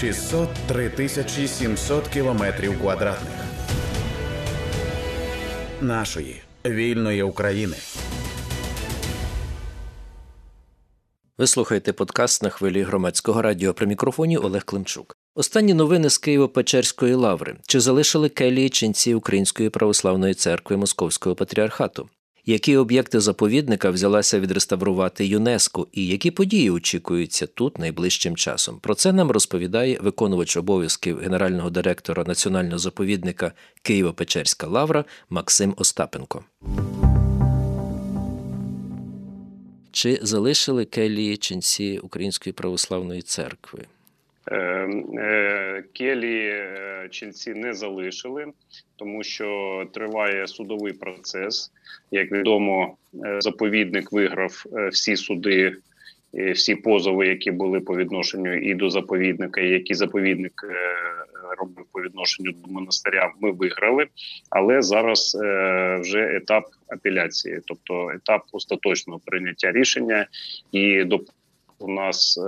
603 тисячі 700 кілометрів квадратних нашої вільної України. Ви слухаєте подкаст на хвилі громадського радіо при мікрофоні Олег Климчук. Останні новини з Києво-Печерської лаври. Чи залишили келії ченці Української православної церкви Московського патріархату? Які об'єкти заповідника взялася відреставрувати ЮНЕСКО і які події очікуються тут найближчим часом? Про це нам розповідає виконувач обов'язків генерального директора національного заповідника Києво-Печерська лавра Максим Остапенко. Чи залишили келії ченці Української православної церкви? Е, е, е, ченці не залишили, тому що триває судовий процес. Як відомо, заповідник виграв всі суди, всі позови, які були по відношенню і до заповідника, і які заповідник робив по відношенню до монастиря. Ми виграли, але зараз вже етап апеляції, тобто етап остаточного прийняття рішення, і до у нас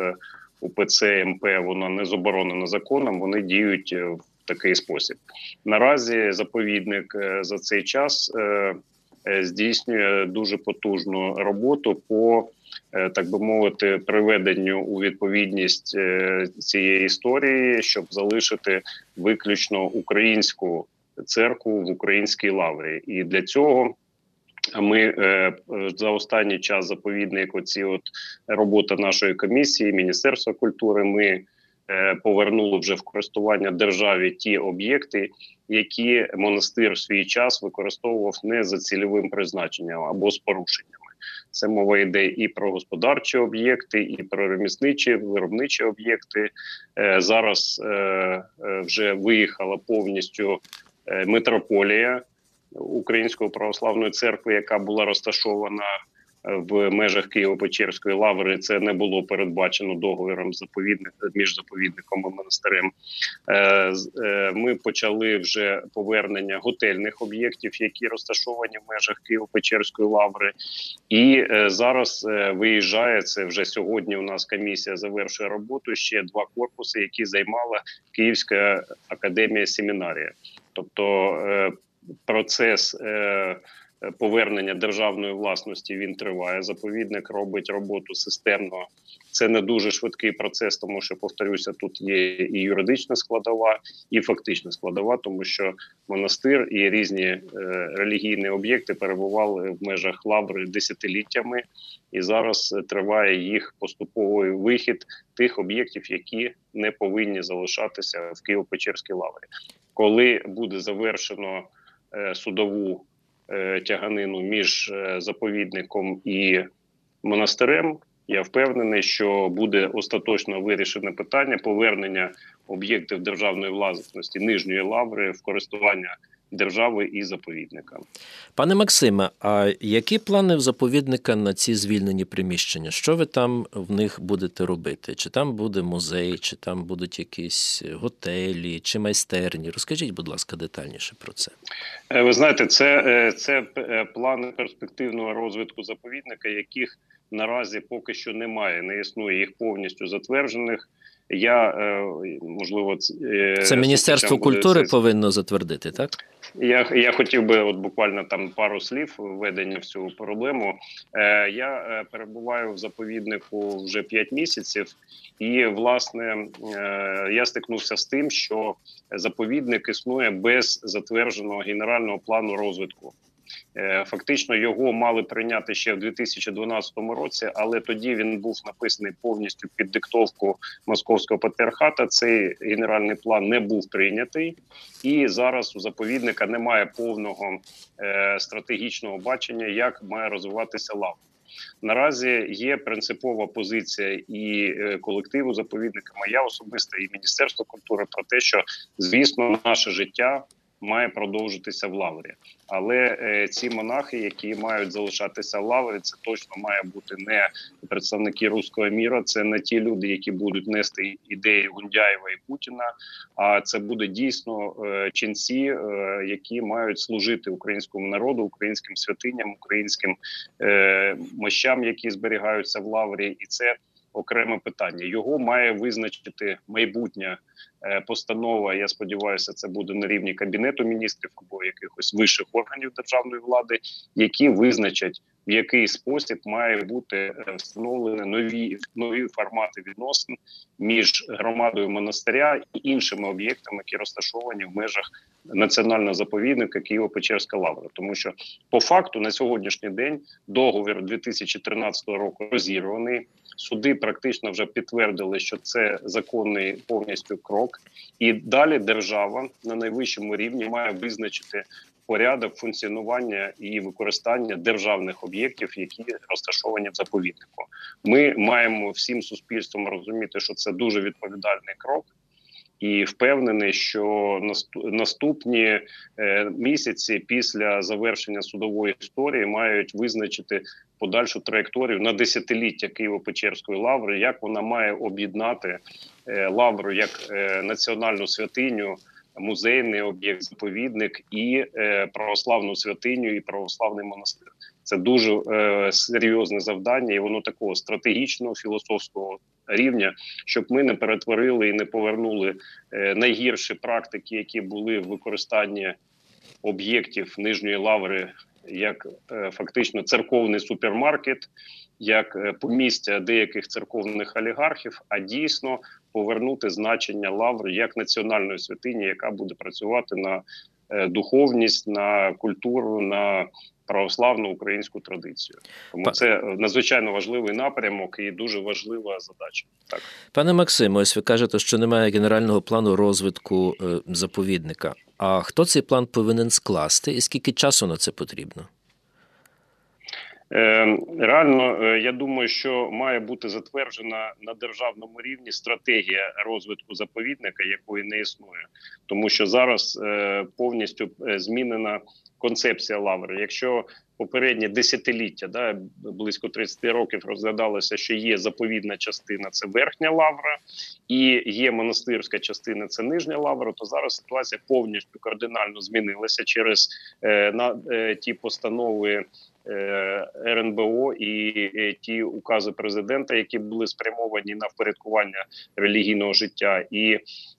УПЦ МП воно не заборонено законом. Вони діють е, в такий спосіб. Наразі заповідник е, за цей час е, здійснює дуже потужну роботу по так би мовити, приведенню у відповідність цієї історії, щоб залишити виключно українську церкву в українській лаврі, і для цього ми е, за останній час заповідник. Оці от робота нашої комісії, міністерства культури. Ми е, повернули вже в користування державі ті об'єкти, які монастир в свій час використовував не за цільовим призначенням або з порушеннями. Це мова йде і про господарчі об'єкти, і про ремісничі виробничі об'єкти. Е, зараз е, е, вже виїхала повністю е, митрополія. Української православної церкви, яка була розташована е, в межах Києво-Печерської лаври, це не було передбачено договіром заповідник між заповідником і монастирем. Е, е, ми почали вже повернення готельних об'єктів, які розташовані в межах Києво-Печерської лаври, і зараз виїжджає це вже сьогодні. У нас комісія завершує роботу. Ще два корпуси, які займала Київська академія семінарія, тобто процес е, повернення державної власності він триває. Заповідник робить роботу системно. Це не дуже швидкий процес, тому що повторюся, тут є і юридична складова, і фактична складова, тому що монастир і різні е, релігійні об'єкти перебували в межах лаври десятиліттями, і зараз триває їх поступовий вихід тих об'єктів, які не повинні залишатися в Києво-Печерській лаврі. Коли буде завершено судову е, тяганину між е, заповідником і монастирем. Я впевнений, що буде остаточно вирішене питання повернення об'єктів державної власності нижньої лаври в користування держави і заповідника. Пане Максиме, а які плани в заповідника на ці звільнені приміщення? Що ви там в них будете робити? Чи там буде музей, чи там будуть якісь готелі, чи майстерні? Розкажіть, будь ласка, детальніше про це. Е, ви знаєте, це, е, це е, плани перспективного розвитку заповідника, яких наразі поки що немає, не існує їх повністю затверджених. Я можливо це міністерство культури буде... повинно затвердити, так я я хотів би, от буквально там пару слів введення в цю проблему. Е, Я е, перебуваю в заповіднику вже 5 місяців, і власне е, я стикнувся з тим, що заповідник існує без затвердженого генерального плану розвитку. Е, фактично його мали прийняти ще в 2012 році, але тоді він був написаний повністю під диктовку московського патріархата. Цей генеральний план не був прийнятий, і зараз у заповідника немає повного е, стратегічного бачення, як має розвиватися лава. Наразі є принципова позиція і е, колективу заповідника, моя особиста і міністерство культури про те, що звісно наше життя має продовжитися в лаврі. Але е, ці монахи, які мають залишатися в лаврі, це точно має бути не представники руського міра, це не ті люди, які будуть нести ідеї Гундяєва і Путіна. А це буде дійсно е, ченці, е, які мають служити українському народу, українським святиням, українським е, мощам, які зберігаються в лаврі, і це окреме питання. Його має визначити майбутня е, постанова. Я сподіваюся, це буде на рівні кабінету міністрів або якихось вищих органів державної влади, які визначать в який спосіб має бути е, встановлені нові нові формати відносин між громадою монастиря і іншими об'єктами, які розташовані в межах національного заповідника Києво-Печерська лавра, тому що по факту на сьогоднішній день договір 2013 року розірваний. Суди практично вже підтвердили, що це законний повністю крок, і далі держава на найвищому рівні має визначити порядок функціонування і використання державних об'єктів, які розташовані в заповіднику. Ми маємо всім суспільством розуміти, що це дуже відповідальний крок. І впевнений, що наступні е, місяці після завершення судової історії мають визначити подальшу траєкторію на десятиліття Києво-Печерської лаври, як вона має об'єднати е, лавру як е, національну святиню музейний об'єкт, заповідник і православну святиню, і православний монастир. Це дуже е, серйозне завдання, і воно такого стратегічного філософського рівня, щоб ми не перетворили і не повернули е, найгірші практики, які були в використанні об'єктів нижньої лаври, як е, фактично церковний супермаркет, як е, помістя деяких церковних олігархів, а дійсно повернути значення лаври як національної святині, яка буде працювати на духовність, на культуру, на православну українську традицію. Тому це надзвичайно важливий напрямок і дуже важлива задача. Так, пане Максиме, ось ви кажете, що немає генерального плану розвитку е, заповідника. А хто цей план повинен скласти, і скільки часу на це потрібно? Е, реально, е, я думаю, що має бути затверджена на державному рівні стратегія розвитку заповідника, якої не існує, тому що зараз е, повністю змінена концепція лаври. Якщо попереднє десятиліття, да близько 30 років розглядалося, що є заповідна частина, це верхня лавра, і є монастирська частина, це нижня лавра. То зараз ситуація повністю кардинально змінилася через на ті постанови. Е, РНБО і ті укази президента, які були спрямовані на впорядкування релігійного життя, і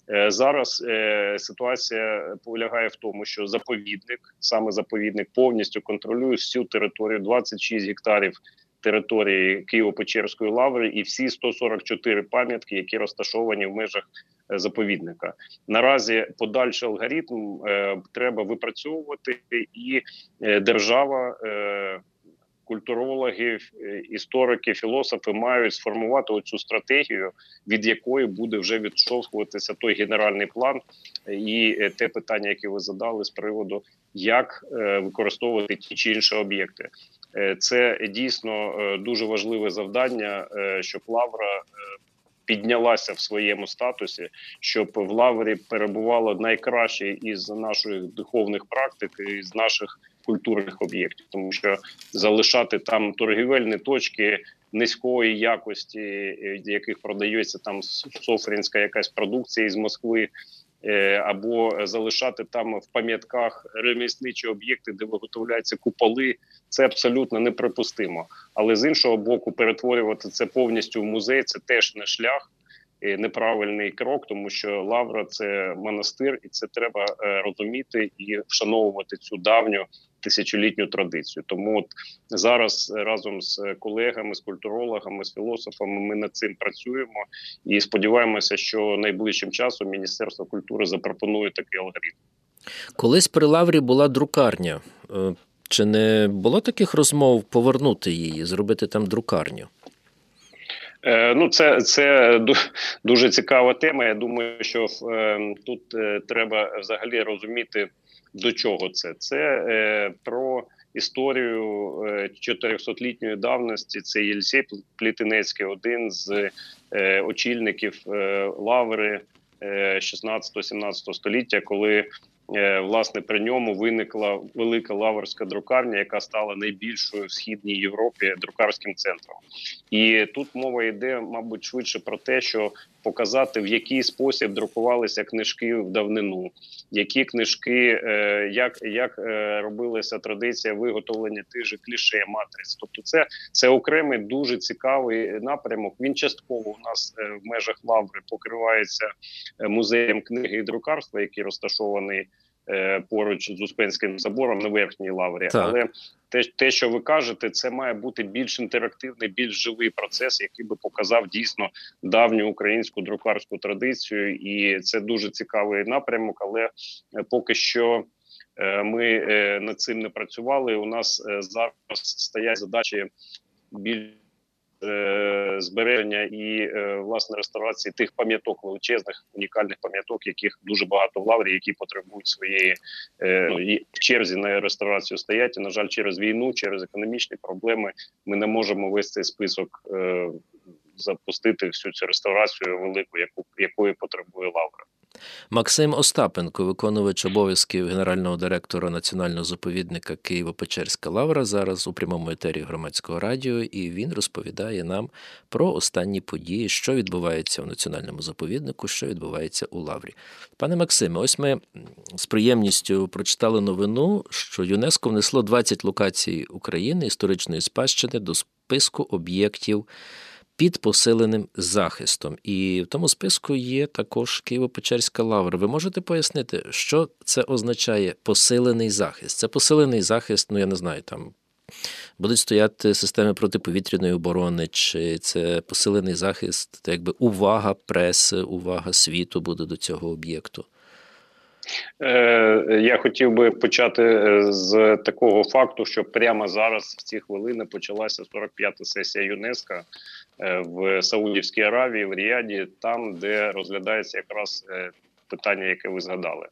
е, зараз е, ситуація полягає в тому, що заповідник, саме заповідник, повністю контролює всю територію 26 гектарів. Території Києво-Печерської лаври і всі 144 пам'ятки, які розташовані в межах заповідника. Наразі подальший алгоритм е, треба випрацьовувати, і е, держава. Е, Культурологи, е, історики, філософи мають сформувати оцю стратегію, від якої буде вже відштовхуватися той генеральний план і е, те питання, яке ви задали з приводу, як е, використовувати ті чи інші об'єкти. Це дійсно дуже важливе завдання, щоб лавра піднялася в своєму статусі, щоб в лаврі перебувало найкраще із наших духовних практик і з наших культурних об'єктів, тому що залишати там торгівельні точки. Низької якості, е, яких продається там софрінська якась продукція із Москви, Е, або залишати там в пам'ятках ремісничі об'єкти, де виготовляються куполи, це абсолютно неприпустимо. Але з іншого боку, перетворювати це повністю в музей це теж не шлях. Неправильний крок, тому що Лавра це монастир, і це треба е, розуміти і вшановувати цю давню тисячолітню традицію. Тому от зараз разом з колегами, з культурологами, з філософами ми над цим працюємо і сподіваємося, що найближчим часом Міністерство культури запропонує такий алгоритм. Колись при Лаврі була друкарня. Е, чи не було таких розмов повернути її, зробити там друкарню? Е, ну, це це дуже цікава тема. Я думаю, що е, тут е, треба взагалі розуміти до чого це? Це е, про історію 400-літньої давності. Це Єльсей Плітинецький, один з е, очільників е, лаври 16-17 століття, коли Е, власне, при ньому виникла велика лаврська друкарня, яка стала найбільшою в східній Європі друкарським центром. І тут мова йде, мабуть, швидше про те, що показати в який спосіб друкувалися книжки в давнину, які книжки, е, як як е, робилася традиція виготовлення тих же кліше матриць. Тобто, це це окремий дуже цікавий напрямок. Він частково у нас в межах лаври покривається музеєм книги і друкарства, який розташований. Е, поруч з Успенським собором на верхній лаврі, так. але те, те, що ви кажете, це має бути більш інтерактивний, більш живий процес, який би показав дійсно давню українську друкарську традицію, і це дуже цікавий напрямок. Але е, поки що е, ми над цим не працювали. У нас зараз стоять задачі більш Е, збереження і е, власне реставрації тих пам'яток величезних унікальних пам'яток, яких дуже багато в лаврі, які потребують своєї е, ну, в черзі на реставрацію стоять. І, На жаль, через війну, через економічні проблеми, ми не можемо весь цей список запустити всю цю реставрацію велику, яку якої потребує лавра. Максим Остапенко, виконувач обов'язків генерального директора національного заповідника Києво-Печерська Лавра, зараз у прямому етері громадського радіо, і він розповідає нам про останні події, що відбувається в національному заповіднику, що відбувається у Лаврі. Пане Максиме, ось ми з приємністю прочитали новину, що ЮНЕСКО внесло 20 локацій України історичної спадщини до списку об'єктів під посиленим захистом. І в тому списку є також Києво-Печерська лавра. Ви можете пояснити, що це означає посилений захист? Це посилений захист, ну я не знаю, там. Будуть стояти системи протиповітряної оборони, чи це посилений захист, якби увага преси, увага світу буде до цього об'єкту? Е, я хотів би почати е, з такого факту, що прямо зараз в ці хвилини почалася 45-та сесія ЮНЕСКО е, в Саудівській Аравії, в Ріаді, там де розглядається якраз питання, яке ви згадали.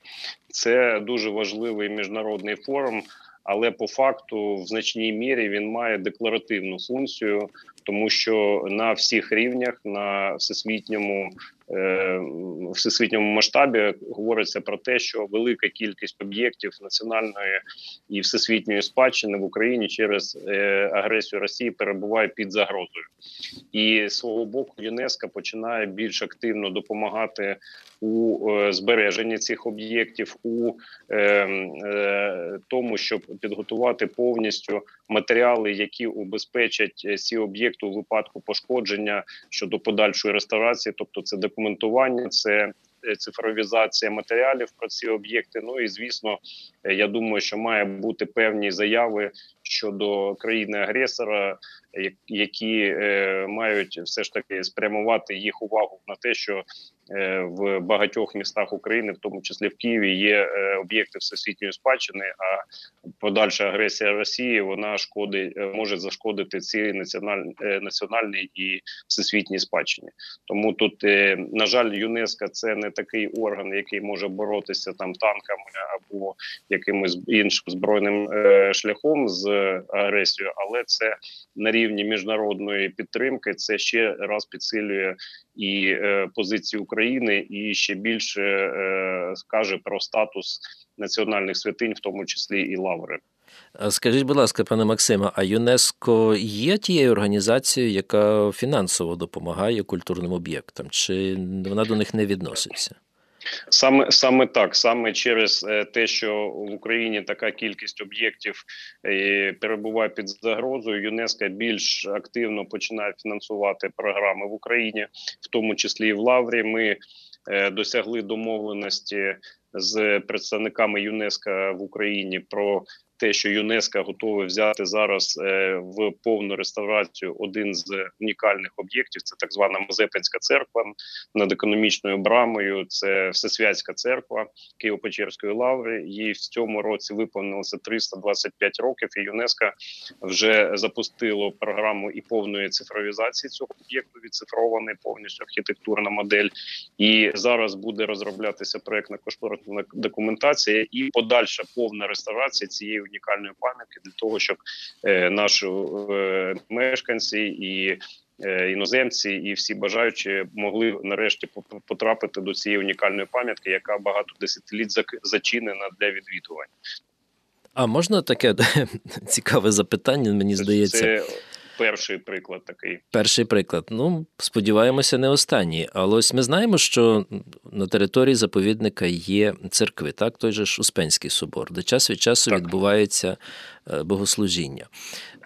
Це дуже важливий міжнародний форум. Але по факту в значній мірі він має декларативну функцію, тому що на всіх рівнях на всесвітньому всесвітньому масштабі говориться про те, що велика кількість об'єктів національної і всесвітньої спадщини в Україні через е, агресію Росії перебуває під загрозою, і свого боку ЮНЕСКО починає більш активно допомагати у е, збереженні цих об'єктів, у тому, щоб підготувати повністю матеріали, які убезпечать ці об'єкти у випадку пошкодження щодо подальшої реставрації, тобто це документ документування, це е, цифровізація матеріалів про ці об'єкти. Ну і звісно, я думаю, що має бути певні заяви щодо країни-агресора, які е, мають все ж таки спрямувати їх увагу на те, що Е, в багатьох містах України, в тому числі в Києві, є е, об'єкти всесвітньої спадщини. А подальша агресія Росії вона шкодить, е, може зашкодити ці національні національній і всесвітній спадщині. Тому тут на жаль, ЮНЕСКО це не такий орган, який може боротися там танками або якимось іншим збройним шляхом з агресією, але це на рівні міжнародної підтримки. Це ще раз підсилює і е, позиції України, і ще більше е, скаже про статус національних святинь, в тому числі і лаври. Скажіть, будь ласка, пане Максиме, а ЮНЕСКО є тією організацією, яка фінансово допомагає культурним об'єктам, чи вона до них не відноситься? Саме саме так, саме через е, те, що в Україні така кількість об'єктів е, перебуває під загрозою. ЮНЕСКО більш активно починає фінансувати програми в Україні, в тому числі і в Лаврі. Ми е, досягли домовленості з представниками ЮНЕСКО в Україні про те, що ЮНЕСКО готове взяти зараз е, в повну реставрацію один з унікальних об'єктів. Це так звана Мазепинська церква над економічною брамою. Це Всесвятська церква Києво-Печерської лаври. Їй в цьому році виповнилося 325 років. І ЮНЕСКО вже запустило програму і повної цифровізації цього об'єкту. Відцифрований повністю архітектурна модель. І зараз буде розроблятися проектна кошторисна документація і подальша повна реставрація цієї унікальної пам'ятки для того, щоб е, наші е, мешканці і іноземці і всі бажаючі могли нарешті потрапити до цієї унікальної пам'ятки, яка багато десятиліть зачинена для відвідування. А можна таке цікаве запитання? Мені здається, це перший приклад такий. Перший приклад. Ну, сподіваємося, не останній. Але ось ми знаємо, що на території заповідника є церкви, так, той же ж Успенський собор, де час від часу так. відбувається е, богослужіння.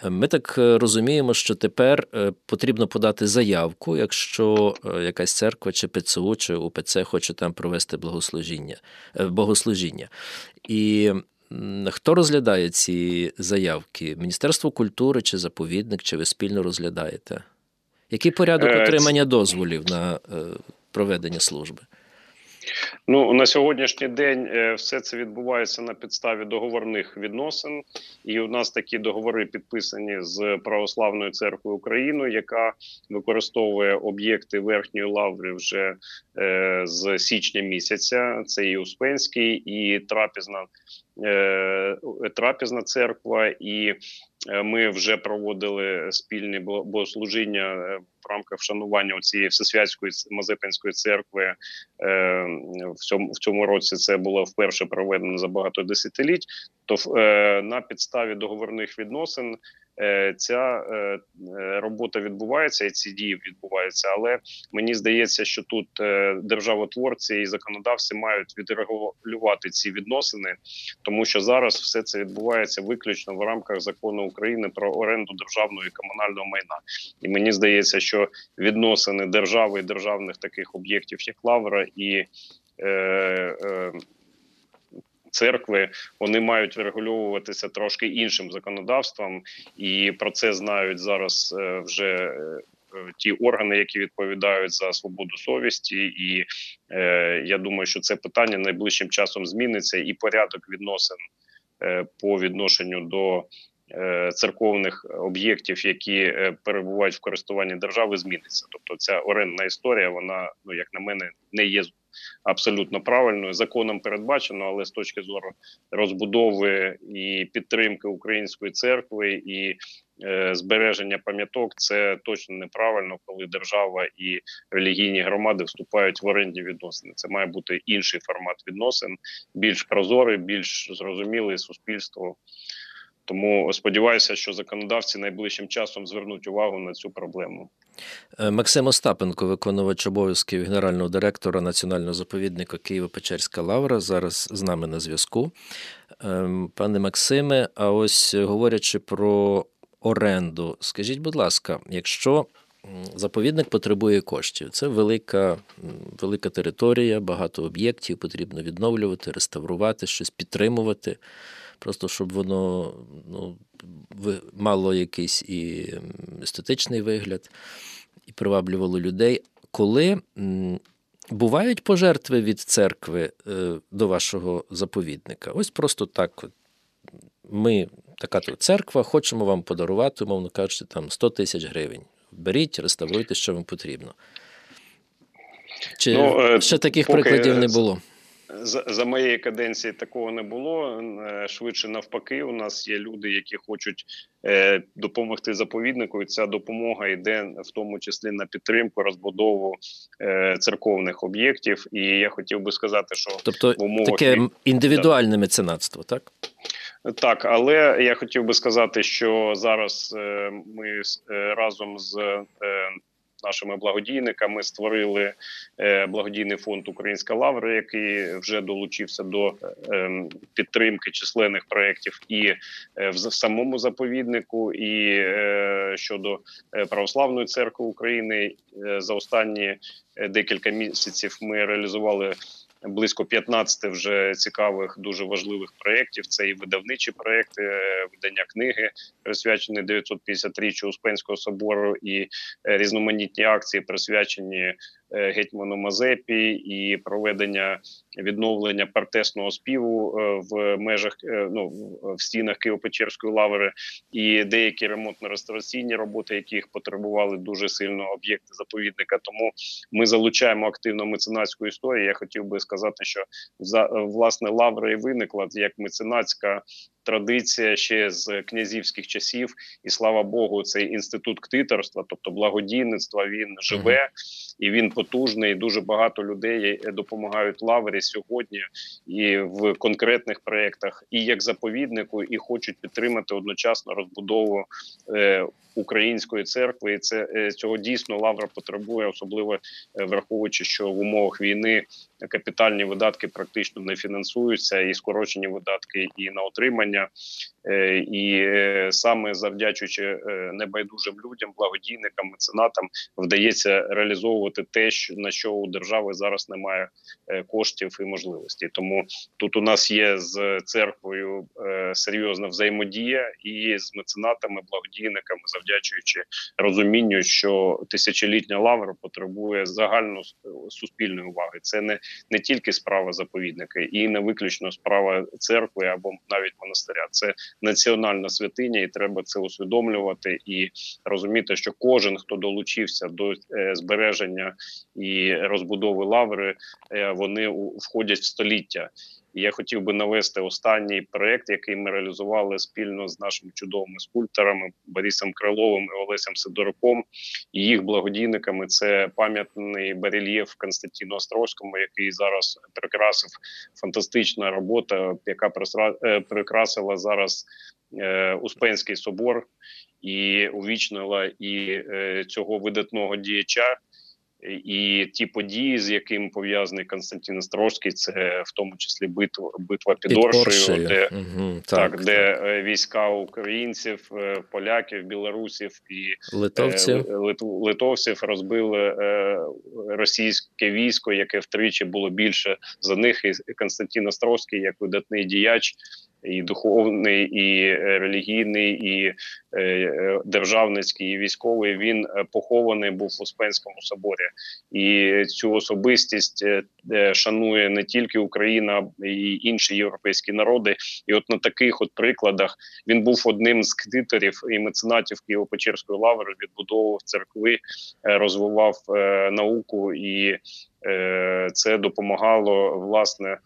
Ми так е, розуміємо, що тепер е, потрібно подати заявку, якщо якась церква, чи ПЦУ, чи УПЦ хоче там провести благослужіння, богослужіння. І Хто розглядає ці заявки? Міністерство культури чи заповідник, чи ви спільно розглядаєте? Який порядок е, отримання дозволів на е, проведення служби? Ну на сьогоднішній день е, все це відбувається на підставі договорних відносин, і у нас такі договори підписані з православною церквою України, яка використовує об'єкти верхньої лаври вже е, з січня місяця. Це і Успенський, і трапізна е, трапізна церква, і ми вже проводили спільні богослужіння е, в рамках вшанування цієї всесвятської Мазепинської церкви е, в цьому в цьому році. Це було вперше проведено за багато десятиліть. То е, на підставі договорних відносин Е, ця е, робота відбувається і ці дії відбуваються. Але мені здається, що тут е, державотворці і законодавці мають відрегулювати ці відносини, тому що зараз все це відбувається виключно в рамках закону України про оренду державного і комунального майна. І мені здається, що відносини держави і державних таких об'єктів, як Лавра і е, е, церкви вони мають врегульовуватися трошки іншим законодавством, і про це знають зараз е, вже. Е, ті органи, які відповідають за свободу совісті, і е, я думаю, що це питання найближчим часом зміниться, і порядок відносин по відношенню до церковних об'єктів, які е, перебувають в користуванні держави, зміниться. Тобто, ця орендна історія, вона ну як на мене не є абсолютно правильною. Законом передбачено, але з точки зору розбудови і підтримки української церкви і е, збереження пам'яток, це точно неправильно, коли держава і релігійні громади вступають в орендні відносини. Це має бути інший формат відносин, більш прозорий, більш зрозумілий суспільству. Тому сподіваюся, що законодавці найближчим часом звернуть увагу на цю проблему. Е, Максим Остапенко, виконувач обов'язків генерального директора національного заповідника Києво-Печерська Лавра, зараз з нами на зв'язку. Ем, пане Максиме, а ось говорячи про оренду, скажіть, будь ласка, якщо заповідник потребує коштів, це велика, велика територія, багато об'єктів, потрібно відновлювати, реставрувати, щось підтримувати просто щоб воно ну, мало якийсь і естетичний вигляд, і приваблювало людей. Коли бувають пожертви від церкви е, до вашого заповідника, ось просто так. Ми, така церква, хочемо вам подарувати, мовно кажучи, там 100 тисяч гривень. Беріть, реставруйте, що вам потрібно. Чи ну, е, ще таких поки... прикладів не було? За за моєї каденції такого не було. Е, швидше навпаки, у нас є люди, які хочуть е, допомогти заповіднику. і Ця допомога йде в тому числі на підтримку розбудову е, церковних об'єктів. І я хотів би сказати, що тобто в умовах таке індивідуальне меценатство, так. Так, але я хотів би сказати, що зараз е, ми разом з е, нашими благодійниками створили е, благодійний фонд Українська Лавра, який вже долучився до е, підтримки численних проєктів і е, в самому заповіднику, і щодо православної церкви України. За останні декілька місяців ми реалізували близько 15 вже цікавих, дуже важливих проєктів. Це і видавничі проєкти, е, видання книги, присвячені 953 Успенського собору, і е, різноманітні акції присвячені гетьману Мазепі і проведення відновлення партесного співу е, в межах е, ну в стінах Києво-Печерської лаври, і деякі ремонтно-реставраційні роботи, яких потребували дуже сильно об'єкти заповідника. Тому ми залучаємо активно меценатську історію. Я хотів би сказати, що за власне лавра і виникла як меценатська традиція ще з князівських часів, і слава Богу, цей інститут ктиторства, тобто благодійництва, він живе і він потужний. Дуже багато людей е, допомагають лаврі сьогодні і в конкретних проєктах, і як заповіднику, і хочуть підтримати одночасно розбудову е, української церкви. І це е, цього дійсно лавра потребує, особливо е, враховуючи, що в умовах війни капітальні видатки практично не фінансуються, і скорочені видатки і на отримання. Е, і е, саме завдячуючи е, небайдужим людям, благодійникам, меценатам, вдається реалізовувати те, на що у держави зараз немає коштів і можливостей. Тому тут у нас є з церквою серйозна взаємодія і з меценатами, благодійниками, завдячуючи розумінню, що тисячолітня лавра потребує загально суспільної уваги. Це не не тільки справа заповідника, і не виключно справа церкви або навіть монастиря. Це національна святиня, і треба це усвідомлювати і розуміти, що кожен, хто долучився до е, збереження і розбудови лаври, е, вони входять в століття. Я хотів би навести останній проект, який ми реалізували спільно з нашими чудовими скульпторами Борисом Криловим і Олесем Сидоруком і їх благодійниками. Це пам'ятний барельєф Константину Островському, який зараз прикрасив фантастична робота, яка е, прикрасила зараз е, Успенський собор і увічнила і е, цього видатного діяча. І ті події, з якими пов'язаний Константин Острозький, це в тому числі битва битва під, під Оршею, де угу, так, так, де так. війська українців, е, поляків, білорусів і литовців е, литовців розбили е, російське військо, яке втричі було більше за них. І Константин Островський, як видатний діяч, і духовний, і е, релігійний, і е, е, державницький, і військовий. Він похований був в Успенському соборі, і цю особистість шанує не тільки Україна і інші європейські народи. І от на таких от прикладах він був одним з кредиторів і меценатів Києво-Печерської лаври, відбудовував церкви, розвивав науку і. Це допомагало власне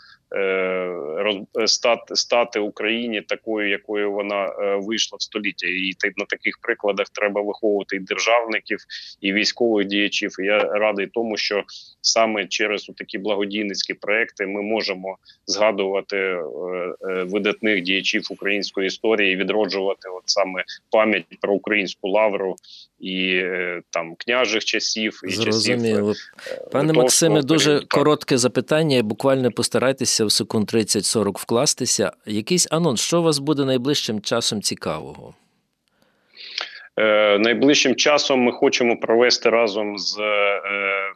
стати, стати Україні такою, якою вона е, вийшла в століття, і на таких прикладах треба виховувати і державників, і військових діячів. І Я радий тому, що саме через такі благодійницькі проекти ми можемо згадувати е, видатних діячів української історії, відроджувати от саме пам'ять про українську лавру і там княжих часів і Зрозуміло. часів пане Максиме. Дуже коротке запитання. Буквально постарайтеся намагатися в секунд 30-40 вкластися. Якийсь анонс, що у вас буде найближчим часом цікавого? Е, Найближчим часом ми хочемо провести разом з е,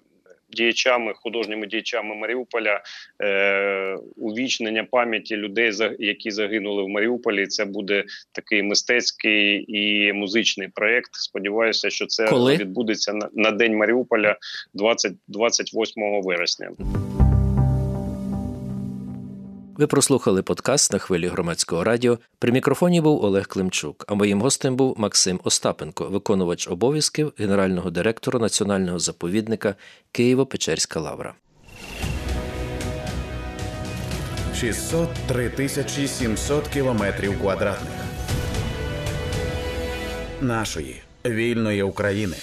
діячами, художніми діячами Маріуполя е, увічнення пам'яті людей, які загинули в Маріуполі. Це буде такий мистецький і музичний проєкт. Сподіваюся, що це Коли? відбудеться на, на день Маріуполя 20, 28 вересня. Ви прослухали подкаст на хвилі громадського радіо. При мікрофоні був Олег Климчук, а моїм гостем був Максим Остапенко, виконувач обов'язків генерального директора національного заповідника Києво-Печерська Лавра. 603 тисячі 700 кілометрів квадратних нашої вільної України.